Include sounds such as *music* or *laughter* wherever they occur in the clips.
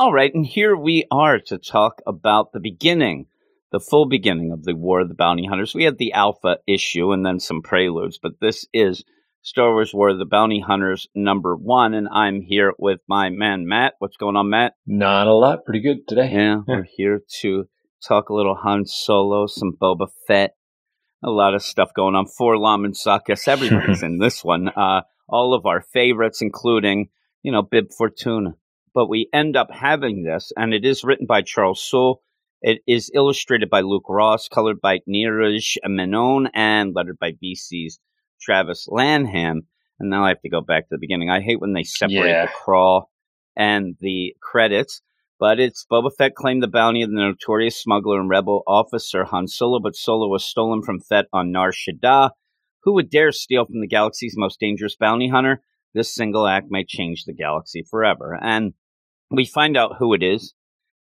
All right, and here we are to talk about the beginning, the full beginning of the War of the Bounty Hunters. We had the Alpha issue and then some preludes, but this is Star Wars War of the Bounty Hunters number one, and I'm here with my man Matt. What's going on, Matt? Not a lot. Pretty good today. Yeah, *laughs* we're here to talk a little Han Solo, some Boba Fett, a lot of stuff going on. 4-LOM and Zuckuss, everybody's *laughs* in this one. Uh, all of our favorites, including, you know, Bib Fortuna. But we end up having this, and it is written by Charles Soule. It is illustrated by Luke Ross, colored by Neeraj Menon, and lettered by VC's Travis Lanham. And now I have to go back to the beginning. I hate when they separate Yeah. the crawl and the credits. But it's Boba Fett claimed the bounty of the notorious smuggler and rebel officer Han Solo, but Solo was stolen from Fett on Nar Shaddaa. Who would dare steal from the galaxy's most dangerous bounty hunter? This single act may change the galaxy forever. And we find out who it is.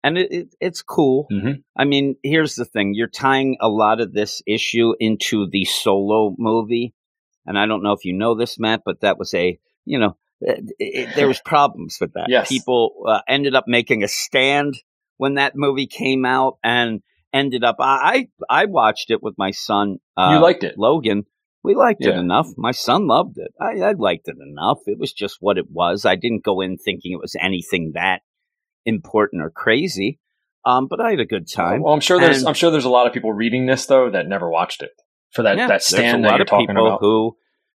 And it, it, it's cool. Mhm. I mean, here's the thing you're tying a lot of this issue into the solo movie. And I don't know if you know this, Matt, but that was a, you know, it, it, there was *laughs* problems with that. Yes. People uh, ended up making a stand when that movie came out and ended up, I, I I watched it with my son. Uh, you liked it. Logan. We liked it enough. My son loved it. I, I liked it enough. It was just what it was. I didn't go in thinking it was anything that important or crazy. Um, but I had a good time. Well, I'm sure there's And- I'm sure there's a lot of people reading this though that never watched it for that Yeah, that stand a that lot you're of talking people about. who,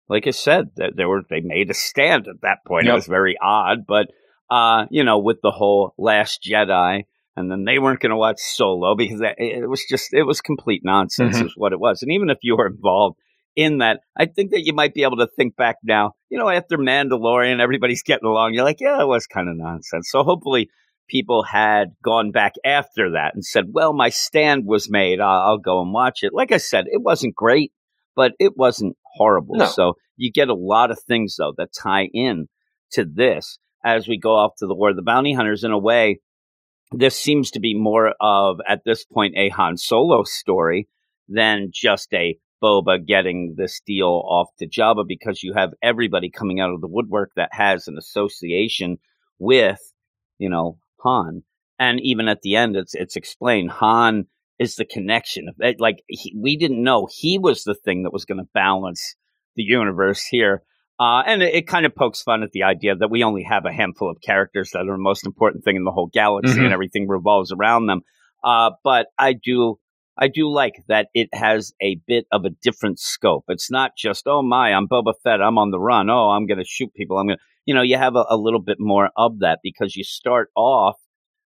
like I said, that they were they made a stand at that point. It was very odd, but uh, you know, with the whole Last Jedi, and then they weren't going to watch Solo *laughs* because that, it was just it was complete nonsense, Mhm. is what it was. And even if you were involved in that, I think that you might be able to think back now. You know, after Mandalorian, everybody's getting along. You're like, yeah, it was kind of nonsense. So hopefully. People had gone back after that and said, "Well, my stand was made. I'll, I'll go and watch it." Like I said, it wasn't great, but it wasn't horrible. No. So you get a lot of things though that tie in to this as we go off to the War of the Bounty Hunters. In a way, this seems to be more of at this point a Han Solo story than just a Boba getting this deal off to Jabba because you have everybody coming out of the woodwork that has an association with, you know, Han. And even at the end, it's it's explained Han is the connection. Like he, we didn't know he was the thing that was going to balance the universe here. Uh, and it, it kind of pokes fun at the idea that we only have a handful of characters that are the most important thing in the whole galaxy, Mhm. and everything revolves around them. Uh, but I do, I do like that it has a bit of a different scope. It's not just, oh my, I'm Boba Fett, I'm on the run. Oh, I'm going to shoot people. I'm going to, you know, you have a, a little bit more of that because you start off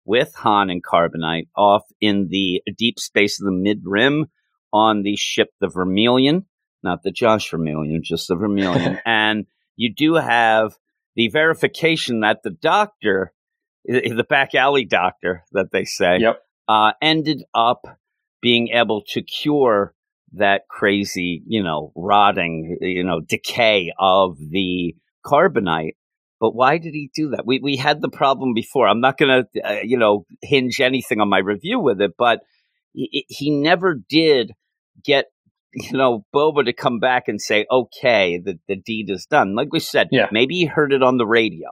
with Han and Carbonite off in the deep space of the mid rim on the ship, the Vermilion, not the Josh Vermilion, just the Vermilion. *laughs* and you do have the verification that the doctor, the back alley doctor that they say, Yep. uh, ended up being able to cure that crazy, you know, rotting, you know, decay of the carbonite. But why did he do that? We we had the problem before. I'm not going to, uh, you know, hinge anything on my review with it, but he, he never did get, you know, Boba to come back and say, "Okay, the the deed is done." Like we said, Yeah. maybe he heard it on the radio,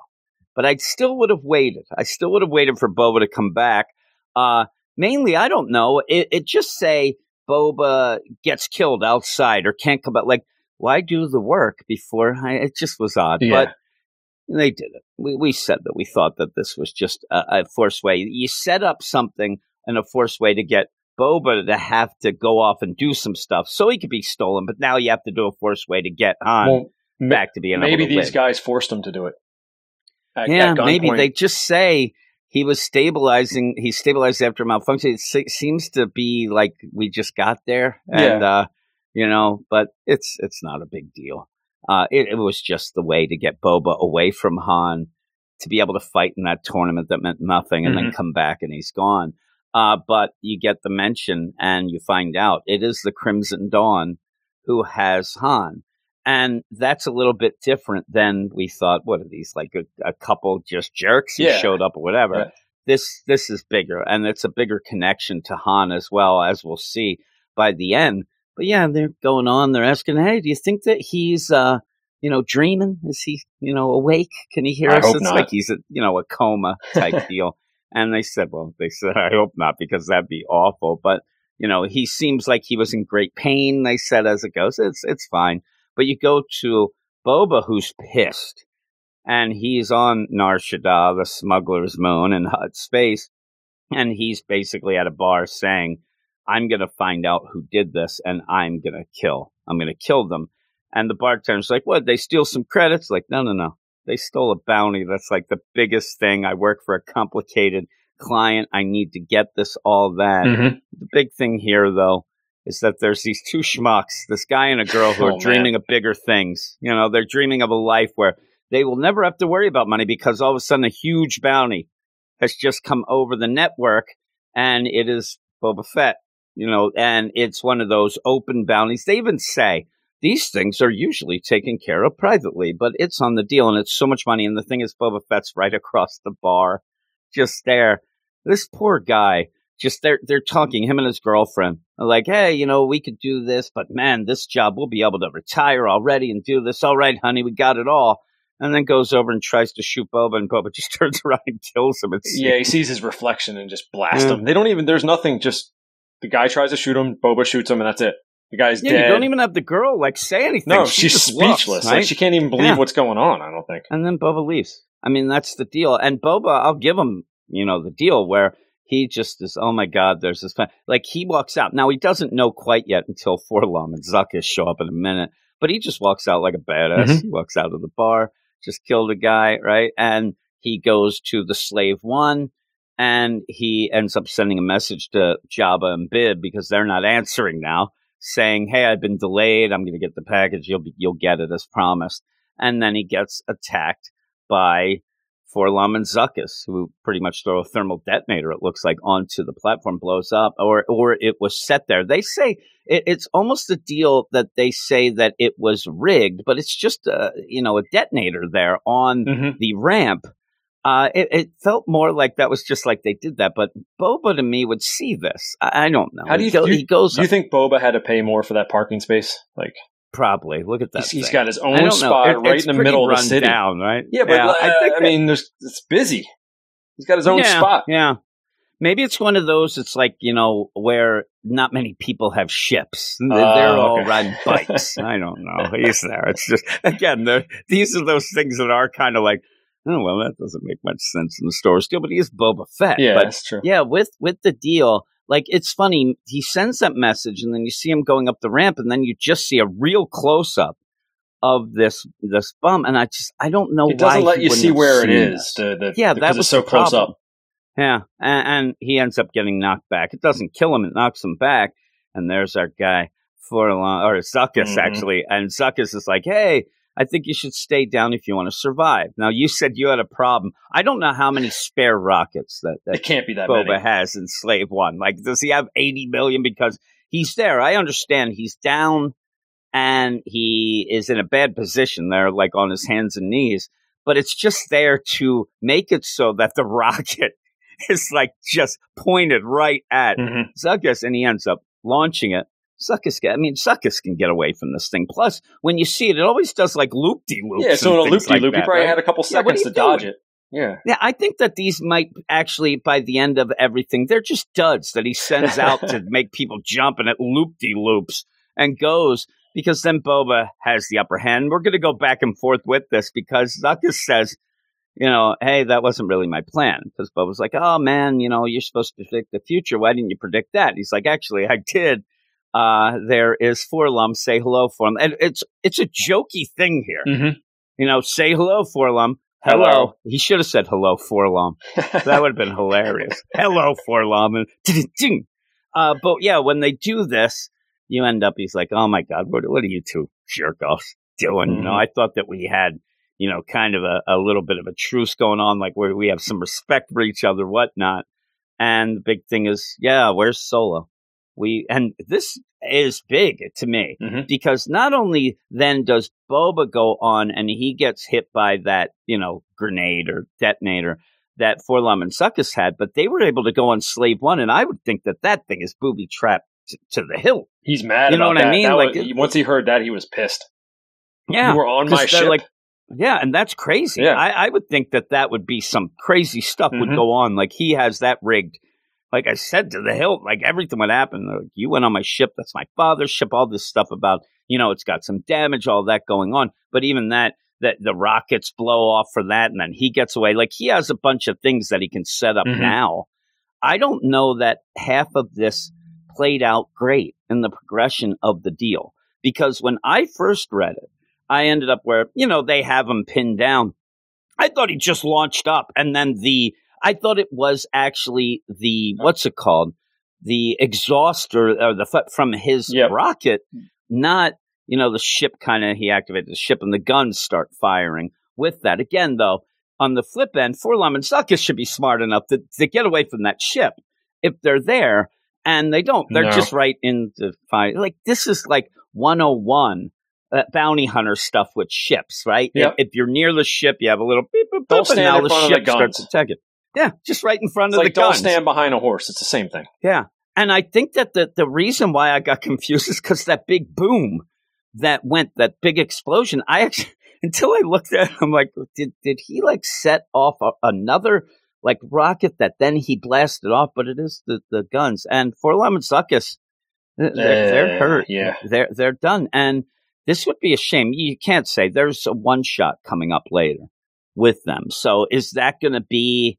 but I still would have waited. I still would have waited for Boba to come back. Uh, mainly, I don't know. It, it just say Boba gets killed outside or can't come back. Like, why do the work before? I, it just was odd, Yeah. but they did it. We we said that we thought that this was just a, a force way. You set up something in a force way to get Boba to have to go off and do some stuff so he could be stolen, but now you have to do a force way to get Han Well, back to being maybe these live. guys forced him to do it. At- Yeah, at maybe gunpoint. they just say he was stabilizing. He stabilized after malfunction. It seems to be like we just got there, and uh, you know, but it's it's not a big deal. Uh, it, it was just the way to get Boba away from Han to be able to fight in that tournament that meant nothing, and then Mm-hmm. come back and he's gone. Uh, but you get the mention, and you find out it is the Crimson Dawn who has Han. And that's a little bit different than we thought. What are these like a, a couple just jerks who Yeah. showed up or whatever? Yeah. This this is bigger, and it's a bigger connection to Han as well, as we'll see by the end. But yeah, they're going on. They're asking, "Hey, do you think that he's, uh, you know, dreaming? Is he, you know, awake? Can he hear I us?" it's not. like he's a, you know, a coma type *laughs* deal. And they said, well, they said, I hope not, because that'd be awful. But, you know, he seems like he was in great pain, they said, as it goes. It's, it's fine. But you go to Boba, who's pissed, and he's on Nar Shaddaa, the smuggler's moon in Hutt space. And he's basically at a bar saying, I'm going to find out who did this and I'm going to kill. I'm going to kill them. And the bartender's like, what? They steal some credits? Like, no, no, no. They stole a bounty. That's like the biggest thing. I work for a complicated client. I need to get this, all that. Mm-hmm. The big thing here, though, is that there's these two schmucks, this guy and a girl who *laughs* oh, are dreaming of bigger things. You know, they're dreaming of a life where they will never have to worry about money because all of a sudden a huge bounty has just come over the network and it is Boba Fett, you know, and it's one of those open bounties. They even say these things are usually taken care of privately, but it's on the deal and it's so much money. And the thing is, Boba Fett's right across the bar, just there. This poor guy, just they're they're talking him and his girlfriend like, hey, you know, we could do this, but man, this job we'll be able to retire already and do this. All right, honey, we got it all. And then goes over and tries to shoot Boba, and Boba *laughs* just turns around and kills him. It's, yeah, he sees his reflection and just blasts yeah. him. They don't even. There's nothing. Just the guy tries to shoot him, Boba shoots him, and that's it. The guy's yeah, dead. You don't even have the girl like say anything. No, she she's speechless. Looks, right? Like she can't even believe yeah. what's going on. I don't think. And then Boba leaves. I mean, that's the deal. And Boba, I'll give him, you know, the deal where he just is. Oh my God, there's this. Fan. Like he walks out. Now he doesn't know quite yet until 4-LOM and Zuckuss show up in a minute. But he just walks out like a badass. Mm-hmm. He walks out of the bar, just killed a guy, right? And he goes to the slave one and he ends up sending a message to Jabba and Bib because they're not answering now saying, "Hey, I've been delayed. I'm going to get the package. You'll be, you'll get it as promised." And then he gets attacked by 4-LOM Zuckuss, who pretty much throw a thermal detonator. It looks like onto the platform, blows up, or or it was set there. They say it, it's almost a deal that they say that it was rigged, but it's just a you know a detonator there on mm-hmm. the ramp uh, it, it, felt more like that was just like they did that, but Boba to me would see this. I, I don't know. How do you, he, go, he goes? Do you think Boba had to pay more for that parking space? Like probably. Look at that. he's, he's got his own spot it, right in the middle of the city. Down, right? Yeah, but yeah, uh, I, think I mean, there's it's busy. He's got his own yeah, spot. Yeah. Maybe it's one of those. It's like you know where not many people have ships. They're, uh, all okay. riding *laughs* bikes. I don't know. He's there. It's just again, these are those things that are kind of like oh well, that doesn't make much sense in the store still, but he is Boba Fett. Yeah, but, that's true. Yeah, with with the deal, like it's funny. He sends that message, and then you see him going up the ramp, and then you just see a real close up of this this bum, and I just I don't know it doesn't let you see where it is. The, the, yeah, that was so close up. Yeah, and, and, he ends up getting knocked back. It doesn't kill him; it knocks him back. And there's our guy 4-LOM or Zuckuss mm-hmm. actually, and Zuckuss is like, "Hey, I think you should stay down if you want to survive. Now, you said you had a problem. I don't know how many spare rockets that, that it can't be that Boba many. has in Slave One. Like, does he have 80 million? Because he's there. I understand he's down and he is in a bad position there, like on his hands and knees, but it's just there to make it so that the *laughs* rocket is like just pointed right at mm-hmm. Zuckuss and he ends up launching it Zuckuss, I mean, Zuckuss can get away from this thing. Plus, when you see it, it always does like loop de loops. Yeah, so in a loop de loop, he probably right? had a couple seconds yeah, to doing? dodge it. Yeah. Yeah, I think that these might actually, by the end of everything, they're just duds that he sends out to *laughs* make people jump and it loop de loops and goes because then Boba has the upper hand. We're going to go back and forth with this because Zuckuss says, you know, hey, that wasn't really my plan. Because Boba's like, oh man, you know, you're supposed to predict the future. Why didn't you predict that? he's like, actually, I did uh, there is 4-LOM, say hello for him. And it's it's a jokey thing here. Mm-hmm. You know, say hello 4-LOM. Hello. hello. He should have said hello 4-LOM. *laughs* that would have been hilarious. hello 4-LOM. And ding. Uh, but yeah, when they do this, you end up, he's like, oh my God, what, what are you two jerk offs doing? Mm-hmm. You know, mm-hmm. I thought that we had, you know, kind of a, a little bit of a truce going on, like where we have some respect for each other, whatnot. And the big thing is, yeah, where's Solo? We and this is big to me mm-hmm. because not only then does Boba go on and he gets hit by that you know grenade or detonator that 4-LOM and Zuckuss had, but they were able to go on Slave One, and I would think that that thing is booby trapped to, to the hilt. He's mad. You know what that. I mean? That like was, once he heard that, he was pissed. Yeah, you were on my ship. Like Yeah, and that's crazy. Yeah. I, I would think that that would be some crazy stuff would Mhm. go on. Like he has that rigged. Like I said to the hilt, like everything would happen. Like, you went on my ship. That's my father's ship. All this stuff about, you know, it's got some damage, all that going on. But even that, that the rockets blow off for that, and then he gets away. Like he has a bunch of things that he can set up Mhm. now. I don't know that half of this played out great in the progression of the deal because when I first read it, I ended up where, you know, they have him pinned down. I thought he just launched up and then the, I thought it was actually the, what's it called? The exhauster or the from his Yep. rocket, not, you know, the ship kind of, he activated the ship and the guns start firing with that. Again, though, on the flip end, 4-LOM and Zuckuss should be smart enough to, to get away from that ship if they're there. And they don't. They're No. just right in the fire. Like, this is like 101 uh, bounty hunter stuff with ships, right? Yep. If, if you're near the ship, you have a little beep, beep, Don't beep, and now the ship starts attacking. Yeah, just right in front It's of like the don't stand behind a horse. It's the same thing. Yeah. And I think that the, the reason why I got *laughs* confused is because that big boom that went, that big explosion, I actually, *laughs* until I looked at it, I'm like, did, did he like set off a, another like rocket that then he blasted off? But it is the, the guns. And for Zuckuss, they're, they're Uh, hurt. yeah. They're, they're done. And this would be a shame. You can't say there's a one shot coming up later with them. So is that going to be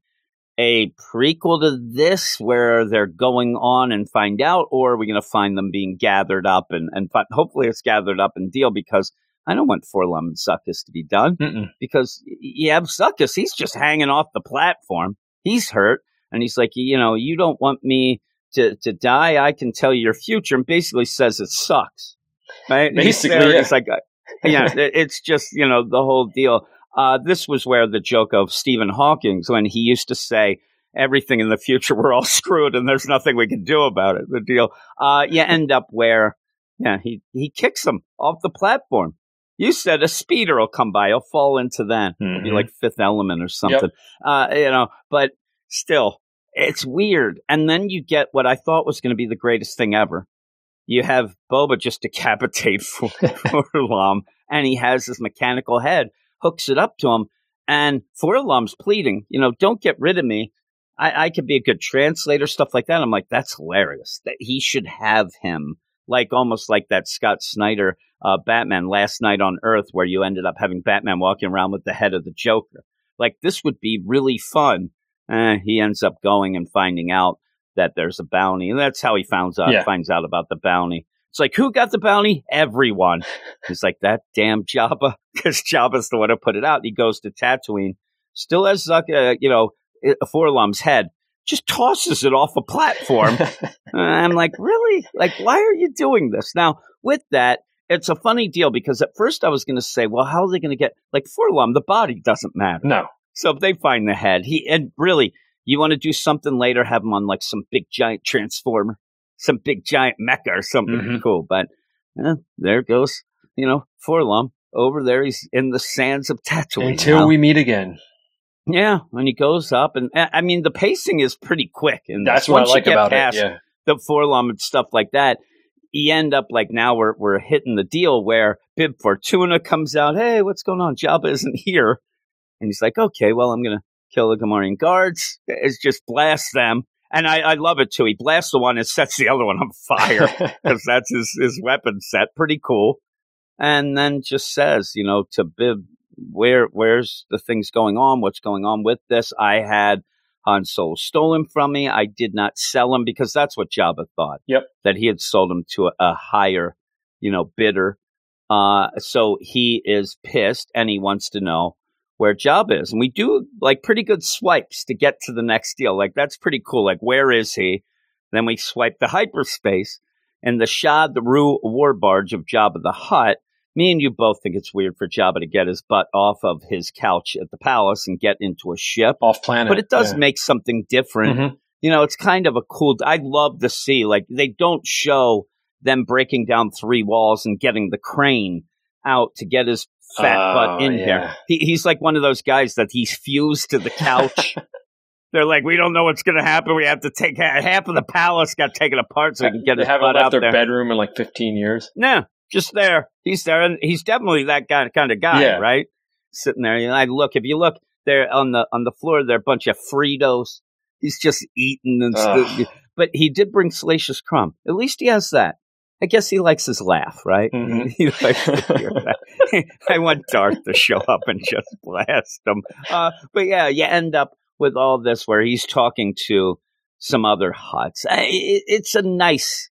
a prequel to this where they're going on and find out, or are we going to find them being gathered up and, and fi- hopefully it's gathered up and deal because I don't want 4-LOM and Zuckuss to be done Mm-mm. because y- you have he's just hanging off the platform. He's hurt. And he's like, you know, you don't want me to, to die. I can tell you your future. And basically says it sucks. Right? He's Basically, there, yeah. It's like, uh, yeah, *laughs* it's just, you know, the whole deal. Uh, this was where the joke of Stephen Hawking's when he used to say, everything in the future, *laughs* we're all screwed and there's nothing we can do about it. The deal. Uh, you end up where, yeah, he, he kicks him off the platform. You said a speeder will come by. He'll fall into that. It'll be like fifth element or something. Uh, you know, but still, it's weird. And then you get what I thought was going to be the greatest thing ever. You have Boba just decapitate *laughs* for, 4-LOM, *laughs* and he has his mechanical head, hooks it up to him, and 4-LOM's pleading, you know, don't get rid of me. I, I could be a good translator, stuff like that. I'm like, that's hilarious. That he should have him, like almost like that Scott Snyder uh, Batman Last Knight on Earth, where you ended up having Batman walking around with the head of the Joker. Like this would be really fun. Eh, he ends up going and finding out that there's a bounty, and that's how he finds out Yeah. finds out about the bounty. It's like who got the bounty? Everyone. *laughs* He's like that damn Jabba, *laughs* because Jabba's the one who put it out. He goes to Tatooine, still has Zuck, uh, you know, a 4-LOM's head, just tosses it off a platform. *laughs* And I'm like, really? Like, why are you doing this? Now, with that, it's a funny deal because at first I was going to say, well, how are they going to get like 4-LOM? The body doesn't matter. no. So if they find the head, he and really, you want to do something later, have him on like some big giant transformer, some big giant mecha or something Mhm. cool. But eh, there goes, you know, 4-LOM over there. He's in the sands of Tatooine Until now. we meet again. yeah, when he goes up, and I mean, the pacing is pretty quick. And That's what I like about it. Yeah. the 4-LOM and stuff like that. You end up like now we're we're hitting the deal where Bib Fortuna comes out. Hey, what's going on? Jabba isn't here, and he's like, okay, well, I'm gonna kill the Gamorrean guards. It's just blast them, and I, I love it too. He blasts the one and *laughs* sets the other one on fire *laughs* because that's his his weapon set. Pretty cool. And then just says, you know, to Bib, where where's the things going on? What's going on with this? I had Han Solo stolen from me. I did not sell him because that's what Jabba thought. Yep. That he had sold him to a, a higher, you know, bidder. Uh, so he is pissed and he wants to know where Jabba is. And we do like pretty good swipes to get to the next deal. Like that's pretty cool. Like where is he? Then we swipe the hyperspace and the Shah the Rue war barge of Jabba the Hutt. Me and you both think it's weird for Jabba to get his butt off of his couch at the palace and get into a ship Off planet. but it does yeah. make something different. Mhm. You know, it's kind of a cool. I'd love to see like they don't show them breaking down three walls and getting the crane out to get his fat Oh, butt in yeah. here. He, he's like one of those guys that he's fused to the couch. *laughs* They're like, we don't know what's going to happen. We have to take ha- half of the palace got taken apart so we can get they his haven't butt left out their there. bedroom in like 15 years. No, just there. He's there, and he's definitely that guy, kind of guy, Yeah. right? sitting there. And I look, if you look there on the on the floor, there are a bunch of Fritos. He's just eating and. But he did bring Salacious Crumb. At least he has that. I guess he likes his laugh, right? Mm-hmm. *laughs* *laughs* I want Darth to show up and just *laughs* blast him. Uh, but yeah, you end up with all this where he's talking to some other Hutts. it's a nice,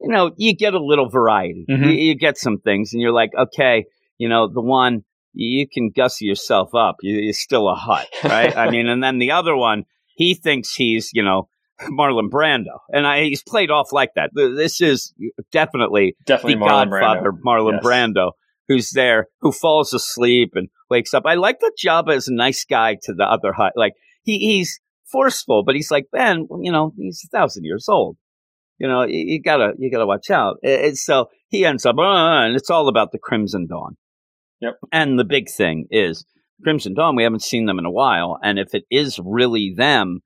you know, you get a little variety. Mm-hmm. You, you, get some things, and you're like, okay, you know, the one you can gussy yourself up. You, are still a Hutt, right? I mean, and then the other one, he thinks he's, you know, Marlon Brando, and I, he's played off like that. This is definitely definitely the Marlon Godfather, Brando. Marlon yes. Brando, who's there, who falls asleep and wakes up. I like that Jabba is a nice guy to the other Hutt. Like he, he's forceful, but he's like Ben. You know, he's a thousand years old. You know, you, you gotta you gotta watch out. And so he ends up, uh, and it's all about the Crimson Dawn. Yep. And the big thing is Crimson Dawn. We haven't seen them in a while, and if it is really them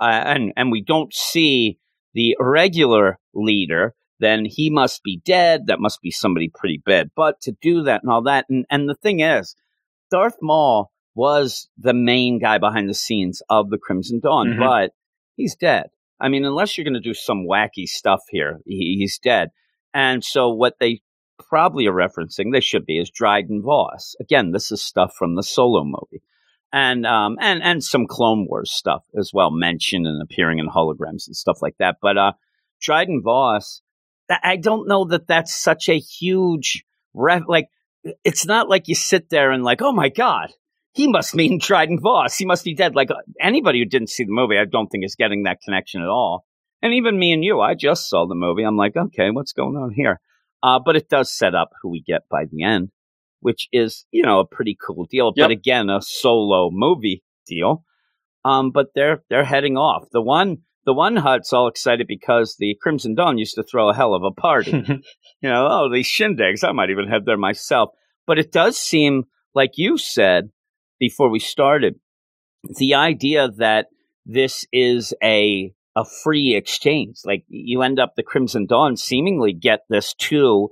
uh, and and we don't see the regular leader, then he must be dead. That must be somebody pretty bad. But to do that and all that, and, and the thing is, Darth Maul was the main guy behind the scenes of the Crimson Dawn, mm-hmm. but he's dead. I mean, unless you're going to do some wacky stuff here, he, he's dead. And so what they probably are referencing, they should be, is Dryden Voss. Again, this is stuff from the solo movie and um and and some Clone Wars stuff as well, mentioned and appearing in holograms and stuff like that. But uh, Dryden Voss, I don't know that that's such a huge ref. Like, it's not like you sit there and like, oh my god, he must mean Dryden Voss. He must be dead. Like anybody who didn't see the movie, I don't think is getting that connection at all. And even me and you, I just saw the movie. I'm like, okay, what's going on here? Uh, but it does set up who we get by the end which is, you know, a pretty cool deal. Yep. But again, a solo movie deal. Um, but they're they're heading off. The one the one Hutt's all excited because the Crimson Dawn used to throw a hell of a party. *laughs* you know, oh, these shindigs, I might even head there myself. But it does seem like you said before we started, the idea that this is a a free exchange. Like you end up the Crimson Dawn seemingly get this too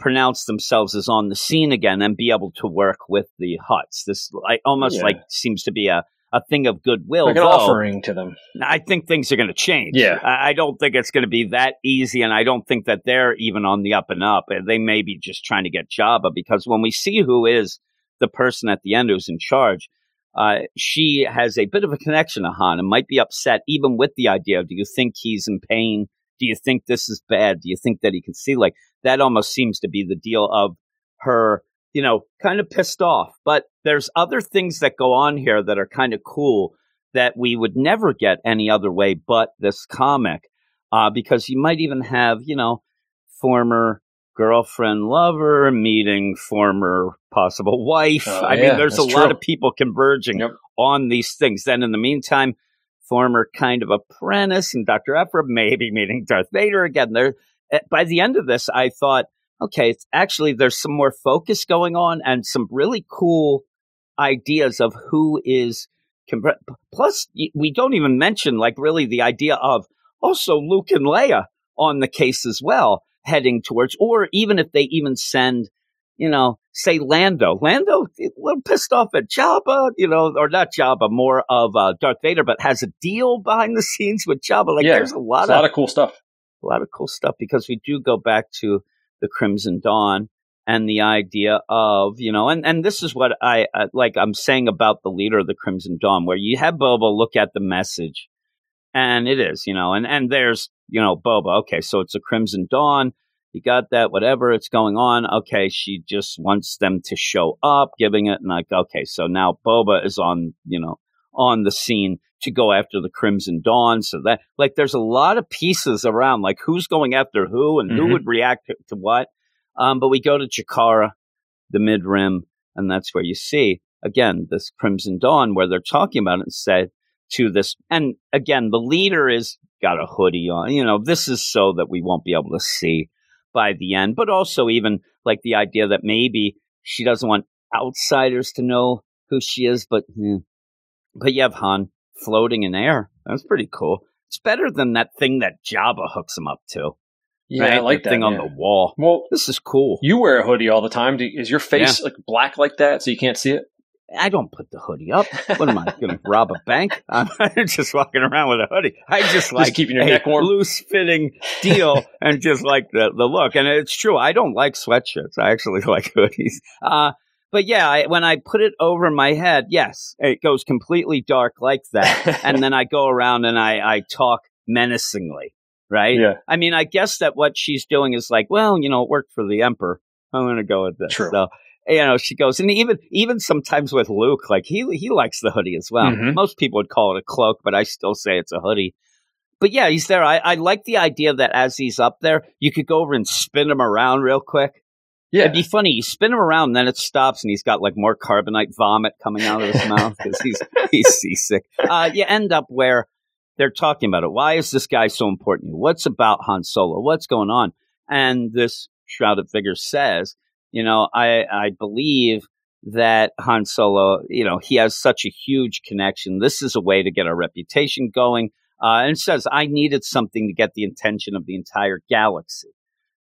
pronounce themselves as on the scene again and be able to work with the Hutts. This like, almost yeah. like seems to be a, a thing of goodwill. Like an offering to them. I think things are going to change. Yeah. I, I don't think it's going to be that easy, and I don't think that they're even on the up and up. They may be just trying to get Jabba because when we see who is the person at the end who's in charge, uh, she has a bit of a connection to Han and might be upset even with the idea. Do you think he's in pain? Do you think this is bad? Do you think that he can see? Like that almost seems to be the deal of her, you know, kind of pissed off. But there's other things that go on here that are kind of cool that we would never get any other way but this comic. Uh, because you might even have, you know, former girlfriend, lover meeting former possible wife. Oh, I yeah, mean, there's a true. lot of people converging yep. on these things. Then in the meantime, former kind of apprentice and Dr. Aphra maybe meeting Darth Vader again. There, eh, by the end of this, I thought, okay, it's actually there's some more focus going on and some really cool ideas of who is. Plus, we don't even mention like really the idea of also Luke and Leia on the case as well, heading towards, or even if they even send you know, say Lando. Lando, a little pissed off at Jabba, you know, or not Jabba, more of uh, Darth Vader, but has a deal behind the *laughs* scenes with Jabba. Like, yeah, there's a lot of a lot of cool stuff. A lot of cool stuff because we do go back to the Crimson Dawn and the idea of you know, and and this is what I uh, like. I'm saying about the leader of the Crimson Dawn, where you have Boba look at the message, and it is you know, and and there's you know Boba. Okay, so it's a Crimson Dawn you got that, whatever it's going on. Okay, she just wants them to show up, giving it, and like, okay, so now Boba is on, you know, on the scene to go after the Crimson Dawn. So that, like, there's a lot of pieces around, like who's going after who and mm-hmm. who would react to, to what. Um, but we go to Chikara, the mid rim, and that's where you see again this Crimson Dawn, where they're talking about it and said to this, and again, the leader is got a hoodie on. You know, this is so that we won't be able to see by the end, but also even like the idea that maybe she doesn't want outsiders to know who she is, but yeah. but you have Han floating in air. That's pretty cool. It's better than that thing that Jabba hooks him up to. Yeah, right? I like that thing yeah. on the wall. Well, this is cool. You wear a hoodie all the time. Do, is your face yeah. like black like that so you can't see it? I don't put the hoodie up. What am I *laughs* going to rob a bank? I'm *laughs* just walking around with a hoodie. I just like just keeping your neck warm, loose fitting deal, *laughs* and just like the the look. And it's true. I don't like sweatshirts. I actually like hoodies. Uh, but yeah, I, when I put it over my head, yes, it goes completely dark like that. and then I go around and I, I talk menacingly, right? Yeah. I mean, I guess that what she's doing is like, well, you know, it worked for the emperor. I'm going to go with this. True. So, you know, she goes, and even even sometimes with Luke, like he he likes the hoodie as well. Mhm. Most people would call it a cloak, but I still say it's a hoodie. But yeah, he's there. I, I like the idea that as he's up there, you could go over and spin him around real quick. Yeah. It'd be funny. You spin him around, and then it stops, and he's got like more carbonite vomit coming out of his mouth because he's he's *laughs* seasick. Uh, you end up where they're talking about it. Why is this guy so important? What's about Han Solo? What's going on? And this shrouded figure says, you know, I I believe that Han Solo, you know, he has such a huge connection. This is a way to get our reputation going. Uh, and says, I needed something to get the attention of the entire galaxy.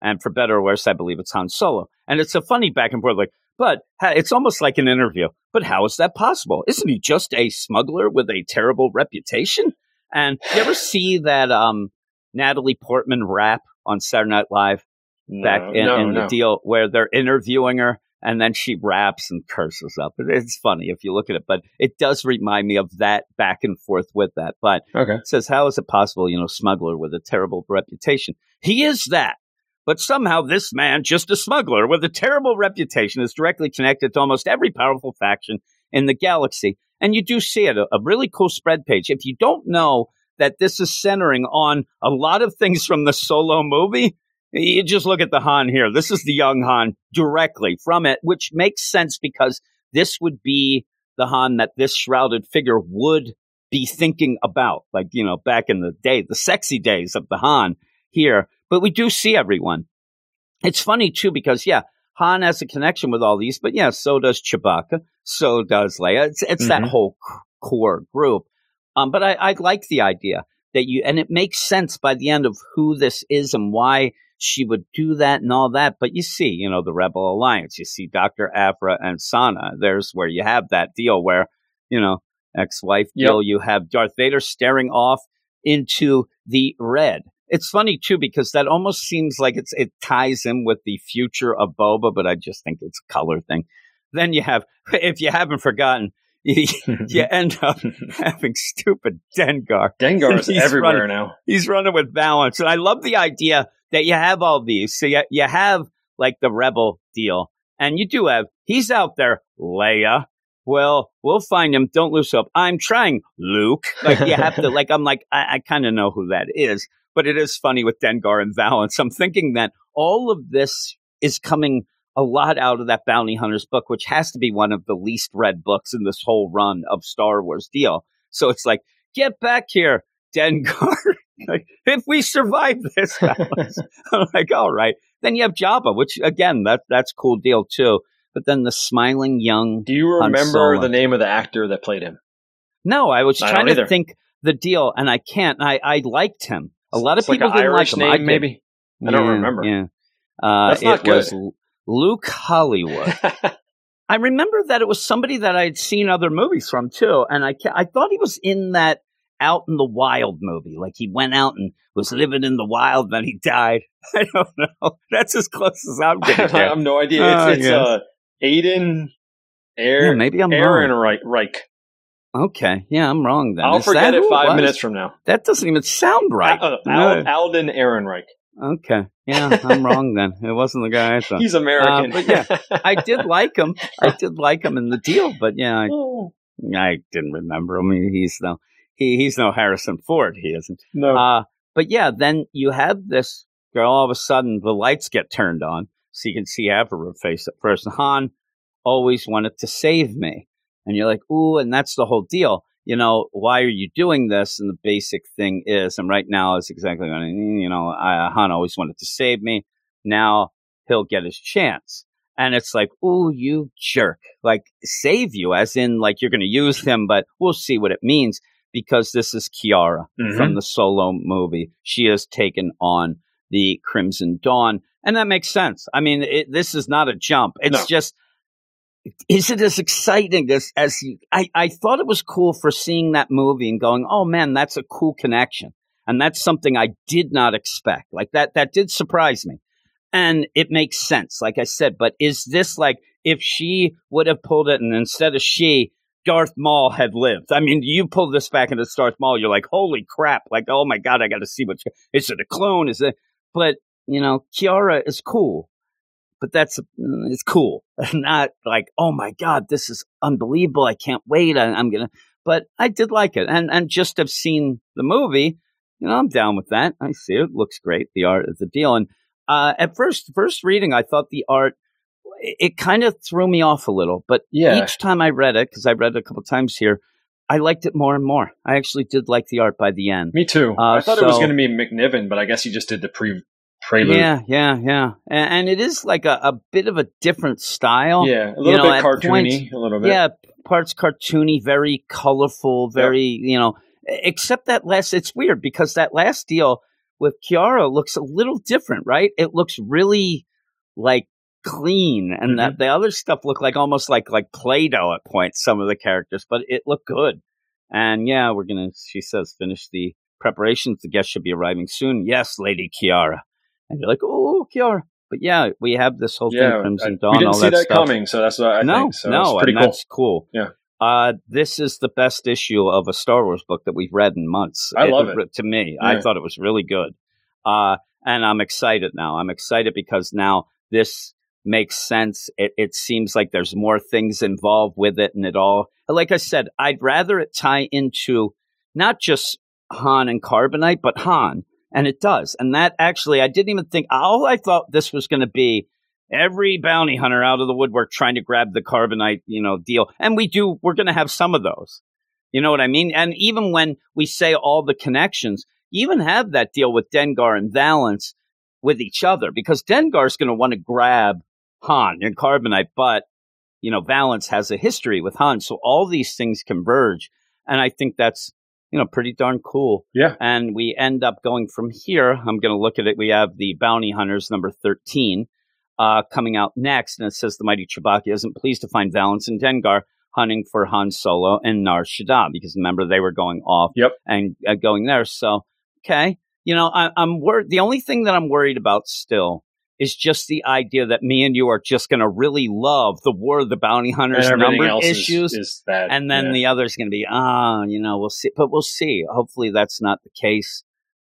And for better or worse, I believe it's Han Solo. And it's a funny back and forth, like, but it's almost like an interview. But how is that possible? Isn't he just a smuggler with a terrible reputation? And you ever see that um, Natalie Portman rap on Saturday Night Live back no, in, no, in the no. deal where they're interviewing her and then she raps and curses up? It's funny if you look at it, but it does remind me of that back and forth with that. But Okay. it says, How is it possible, you know, smuggler with a terrible reputation? He is that. But somehow this man, just a smuggler with a terrible reputation, is directly connected to almost every powerful faction in the galaxy. And you do see it, a, a really cool spread page. If you don't know that this is centering on a lot of things from the solo movie, you just look at the Han here. This is the young Han directly from it, which makes sense because this would be the Han that this shrouded figure would be thinking about, like, you know, back in the day, the sexy days of the Han here. But we do see everyone. It's funny too because yeah, Han has a connection with all these, but yeah, so does Chewbacca, so does Leia. It's it's that Mhm. whole c- core group. Um, but I, I like the idea that you, and it makes sense by the end of who this is and why she would do that and all that. But you see, you know, the Rebel Alliance, you see Dr. Aphra and Sana. There's where you have that deal where, you know, ex-wife Yep. deal. You have Darth Vader staring off into the red. It's funny too because that almost seems like it's it ties in with the future of Boba, but I just think it's a color thing. Then you have, *laughs* if you haven't forgotten, *laughs* you, you *laughs* end up having stupid Dengar. Dengar is everywhere running- now. He's running with Valance, and I love the idea that you have all these. So you, you have like the rebel deal, and you do have he's out there, Leia. Well, we'll find him. Don't lose hope. I'm trying, Luke. Like you have to. Like I'm like I, I kind of know who that is, but it is funny with Dengar and Valance. I'm thinking that all of this is coming a lot out of that Bounty Hunters book, which has to be one of the least read books in this whole run of Star Wars deal. So it's like, get back here, Dengar. *laughs* *laughs* like, if we survive this, *laughs* *laughs* I'm like, all right. Then you have Jabba, which again, that that's cool deal too. But then the smiling young. Do you remember the name of the actor that played him? No, I was I trying to either. think the deal, and I can't. I I liked him. A lot of It's people an didn't Irish like him. name, I maybe. I don't Yeah, remember. Yeah. Uh, That's not it good. was Luke Hollywood. I remember that it was somebody that I had seen other movies from too, and I I thought he was in that Out in the Wild movie. Like he went out and was living in the wild, then he died. *laughs* I don't know. That's as close as I'm getting. *laughs* I have no idea. Oh, It's, it's yes. uh, Aiden Yeah, Aaron, maybe I'm Aaron wrong. Reich. Reich. Okay, yeah, I'm wrong then. I'll Is forget it five was? minutes from now. That doesn't even sound right. Al- No. Alden Ehrenreich. Okay, yeah, I'm wrong then. It wasn't the guy I *laughs* thought. He's American. Uh, but yeah, I did like him. I did like him in the deal, but yeah, I, Oh, I didn't remember him. He- He's no, he, he's no Harrison Ford. He isn't. no. Uh, but yeah, then you have this girl. All of a sudden, the lights get turned on, so you can see her face at first. Han always wanted to save me, and you're like, ooh, and that's the whole deal. You know, why are you doing this? And the basic thing is, and right now is exactly what I mean. You know, I, Han always wanted to save me. Now he'll get his chance. And it's like, ooh, you jerk. Like, save you, as in, like, you're going to use him, but we'll see what it means because this is Qi'ra Mhm. from the solo movie. She has taken on the Crimson Dawn. And that makes sense. I mean, it, this is not a jump. It's No. just is it as exciting as as you, I I thought it was cool for seeing that movie and going, oh man, that's a cool connection, and that's something I did not expect. Like that that did surprise me, and it makes sense, like I said. But is this like if she would have pulled it, and instead of she, Darth Maul had lived. I mean, you pull this back into Darth Maul, you're like, holy crap! Like, oh my god, I got to see what's. Is it a clone? Is it? But you know, Qi'ra is cool, but that's mm, it's cool, *laughs* not like, oh my god, this is unbelievable. I can't wait. I, I'm gonna. But I did like it, and and just have seen the movie. You know, I'm down with that. I see it. Looks great. The art is the deal. And uh, at first, first reading, I thought the art it kind of threw me off a little. But yeah. each time I read it, because I read it a couple times here, I liked it more and more. I actually did like the art by the end. Me too. Uh, I thought so, it was going to be McNiven, but I guess he just did the pre prelude. Yeah, yeah, yeah. And, and it is like a, a, bit of a different style. Yeah, a little you know, bit cartoony, points, a little bit. Yeah, parts cartoony, very colorful, very yep. you know. Except that last, it's weird because that last deal with Qi'ra looks a little different, right? It looks really like clean, and mm-hmm. that the other stuff looked like almost like like Play-Doh at points. Some of the characters, but it looked good. And yeah, we're gonna. She says finish the preparations. The guests should be arriving soon. Yes, Lady Qi'ra. And you're like, oh, Qi'ra. But yeah, we have this whole yeah, thing, Crimson I, Dawn. We didn't see that, that coming, so that's what I no, think. So no, pretty cool. that's cool. Yeah. Uh, this is the best issue of a Star Wars book that we've read in months. I it, love it. To me, yeah. I thought it was really good. Uh, and I'm excited now. I'm excited because now this makes sense. It, it seems like there's more things involved with it and it all. Like I said, I'd rather it tie into not just Han and Carbonite, but Han. And it does. And that actually, I didn't even think, all I thought this was going to be every bounty hunter out of the woodwork trying to grab the Carbonite, you know, deal. And we do, we're going to have some of those. You know what I mean? And even when we say all the connections, even have that deal with Dengar and Valance with each other because Dengar's going to want to grab Han and Carbonite, but you know, Valance has a history with Han, so all these things converge, and I think that's you know pretty darn cool. Yeah, and we end up going from here. I'm going to look at it. We have the Bounty Hunters number thirteen uh, coming out next, and it says the mighty Chewbacca isn't pleased to find Valance and Dengar hunting for Han Solo and Nar Shaddaa because remember they were going off yep. and uh, going there. So okay, you know I, I'm worried. The only thing that I'm worried about still is just the idea that me and you are just going to really love the War of the Bounty Hunters number issues, is, is that, and then yeah. the other's going to be ah, you know, we'll see, but we'll see. Hopefully, that's not the case.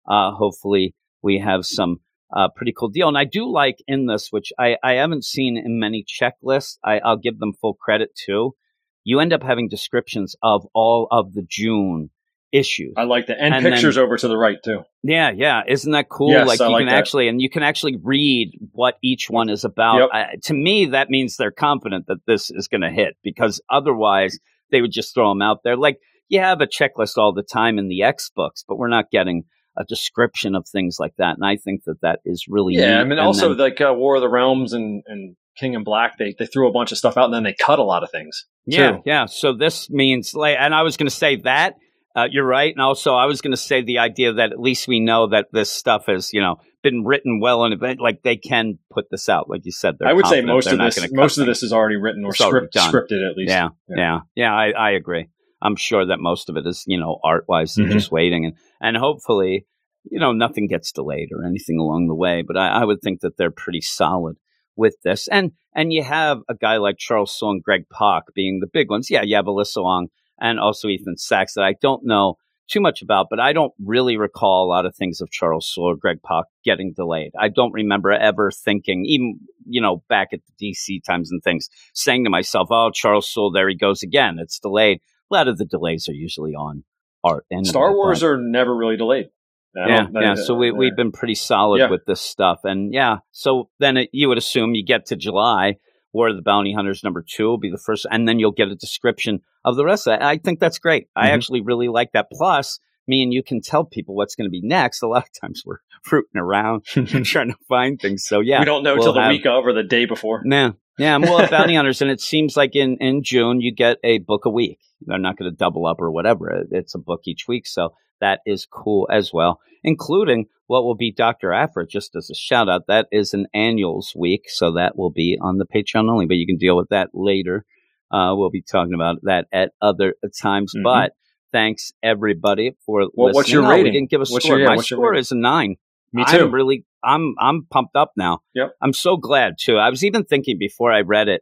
Uh, hopefully, we have some uh, pretty cool deal, and I do like in this, which I I haven't seen in many checklists. I, I'll give them full credit too. You end up having descriptions of all of the June issues. I like that, and, and pictures then, over to the right too. Yeah, yeah, isn't that cool? Yes, like I you like can that. actually, and you can actually read what each one is about. Yep. to me, that means they're confident that this is going to hit, because otherwise they would just throw them out there. Like you have a checklist all the time in the X books, but we're not getting a description of things like that. And I think that that is really yeah. Neat. I mean, and also then, like uh, War of the Realms and and King in Black, they they threw a bunch of stuff out and then they cut a lot of things. Yeah, too. yeah. So this means like, and I was going to say that uh, you're right. And also, I was going to say the idea that at least we know that this stuff has, you know, been written well in advance. Like they can put this out, like you said. I would say most of this, most of this is already written or script, scripted at least. Yeah, yeah, yeah. yeah I, I, agree. I'm sure that most of it is, you know, art wise, mm-hmm. just waiting, and and hopefully, you know, nothing gets delayed or anything along the way. But I, I would think that they're pretty solid with this, and and you have a guy like Charles Soule, Greg Pak being the big ones. Yeah, you have Alyssa Wong and also Ethan Sacks that I don't know too much about, but I don't really recall a lot of things of Charles Soule or Greg Pak getting delayed. I don't remember ever thinking, even, you know, back at the DC times and things, saying to myself, oh, Charles Soule, there he goes again. It's delayed. A lot of the delays are usually on art. And Star Wars are never really delayed. yeah, yeah. So we, uh, we've been pretty solid yeah. with this stuff. And yeah, so then it, you would assume you get to July War of the Bounty Hunters number two will be the first, and then you'll get a description of the rest. of I, I think that's great. Mm-hmm. I actually really like that. Plus, me and you can tell people what's going to be next. A lot of times we're *laughs* fruiting around and *laughs* *laughs* trying to find things. So yeah, we don't know we'll till the week of or the day before. Yeah, yeah. And we'll have bounty hunters, and it seems like in in June you get a book a week. They're not going to double up or whatever. It's a book each week. So that is cool as well, including what will be Dr. Aphra, just as a shout out. That is an annuals week. So that will be on the Patreon only, but you can deal with that later. Uh, we'll be talking about that at other times. Mm-hmm. But thanks everybody for well, listening. What's your rating? we didn't give a what's score. Your, yeah, My score is a nine. Me too. I'm really, I'm, I'm pumped up now. Yep. I'm so glad too. I was even thinking before I read it,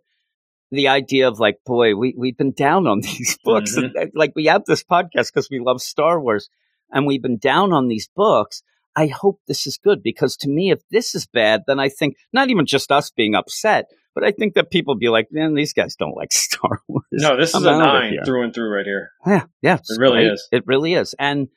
the idea of like, boy, we we've been down on *laughs* these books. Mm-hmm. like we have this podcast because we love Star Wars, and we've been down on these books. I hope this is good because to me, if this is bad, then I think not even just us being upset, but I think that people be like, man, these guys don't like *laughs* Star Wars. No, this is I'm a nine through and through right here. Yeah, yeah, it really great. is. It really is, and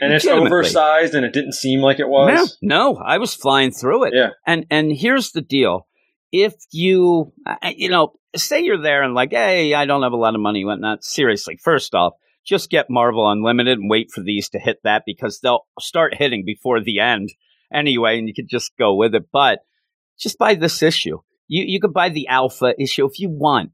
and it's oversized, and it didn't seem like it was. No, no, I was flying through it. Yeah, and and here's the deal: if you, you know, say you're there and like, hey, I don't have a lot of money, whatnot. Seriously, first off, just get Marvel Unlimited and wait for these to hit that because they'll start hitting before the end anyway, and you can just go with it. But just buy this issue. You you could buy the Alpha issue if you want.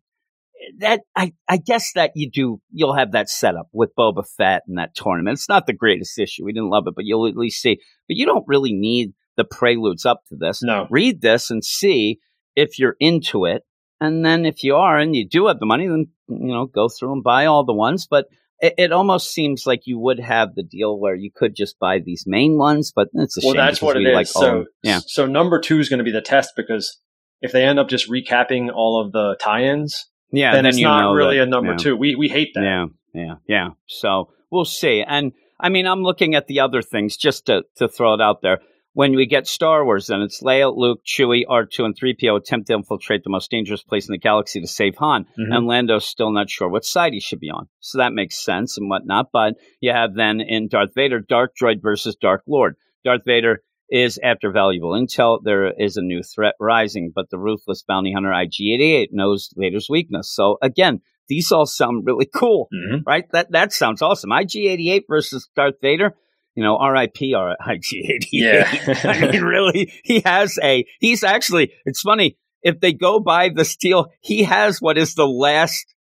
That I I guess that you do. You'll have that set up with Boba Fett and that tournament. It's not the greatest issue. We didn't love it, but you'll at least see. But you don't really need the preludes up to this. No, read this and see if you're into it. And then if you are and you do have the money, then you know go through and buy all the ones. But it, it, almost seems like you would have the deal where you could just buy these main ones, but it's a well, shame. that's what it is. Like, so, yeah. So number two is going to be the test because if they end up just recapping all of the tie-ins, yeah, then, then it's not really that, a number yeah. two. We we hate that. Yeah, yeah, yeah. So we'll see. And I mean, I'm looking at the other things just to to throw it out there when we get Star Wars, then it's Leia, Luke, Chewie, R2, and 3PO attempt to infiltrate the most dangerous place in the galaxy to save Han. Mm-hmm. And Lando's still not sure what side he should be on. So that makes sense and whatnot. But you have then in Darth Vader, Dark Droid versus Dark Lord. Darth Vader is after valuable intel. There is a new threat rising, but the ruthless bounty hunter IG 88 knows Vader's weakness. So again, these all sound really cool, mm-hmm. right? That that sounds awesome. IG 88 versus Darth Vader you know, R.I.P. R IG88. Yeah, I mean, really, he has a. He's actually. It's funny if they go by the steel. He has what is the last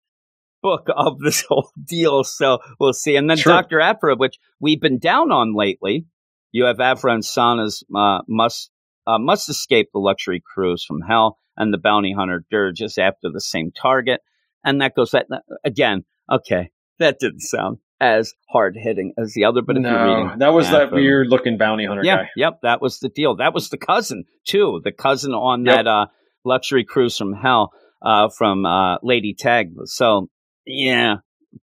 book of this whole deal. So we'll see. And then Doctor Aphra, which we've been down on lately. You have Aphra and Sana's uh, must uh, must escape the luxury cruise from hell, and the bounty hunter Dirge is after the same target, and that goes that again. Okay, that didn't sound as hard hitting as the other. But if no, you're reading, that was that weird looking bounty hunter yeah, guy. Yep, that was the deal. That was the cousin too. The cousin on yep. that uh, luxury cruise from hell uh, from uh, Lady Tag. So yeah,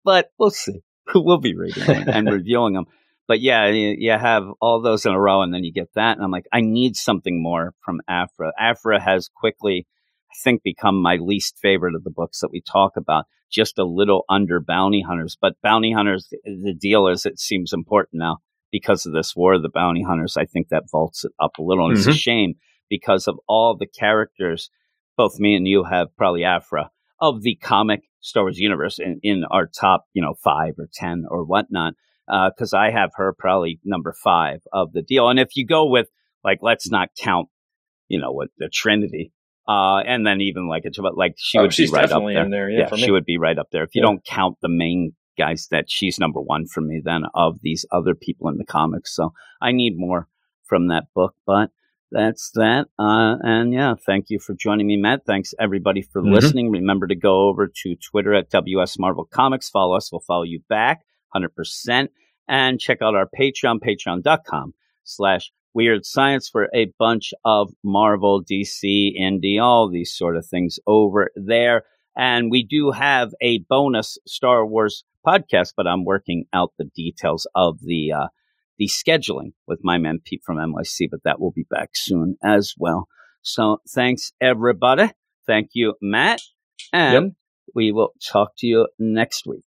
but we'll see. *laughs* we'll be reading and *laughs* reviewing them. But yeah, you, you, have all those in a row, and then you get that, and I'm like, I need something more from Aphra. Aphra has quickly, I think, become my least favorite of the books that we talk about just a little under bounty hunters. But bounty hunters, the deal is it seems important now because of this war of the bounty hunters. I think that vaults it up a little. And mm-hmm. it's a mm-hmm. shame because of all the characters, both me and you have probably Aphra of the comic Star Wars universe in, in our top, you know, five or 10 or whatnot. Because uh, I have her probably number five of the deal. And if you go with, like, let's not count, you know, what the Trinity, uh, and then even like it's about like she oh, would be right up there. there. Yeah, yeah she would be right up there. If you yeah. don't count the main guys, that she's number one for me. Then of these other people in the comics, so I need more from that book. But that's that. Uh, and yeah, thank you for joining me, Matt. Thanks everybody for mm-hmm. listening. Remember to go over to Twitter at WS Marvel Comics. Follow us. We'll follow you back 100%. And check out our Patreon, patreon.com slash Weird Science for a bunch of Marvel, DC, Indie, all these sort of things over there. And we do have a bonus Star Wars podcast, but I'm working out the details of the uh, the scheduling with my man Pete from NYC, but that will be back soon as well. So thanks everybody. Thank you, Matt. And yep. we will talk to you next week.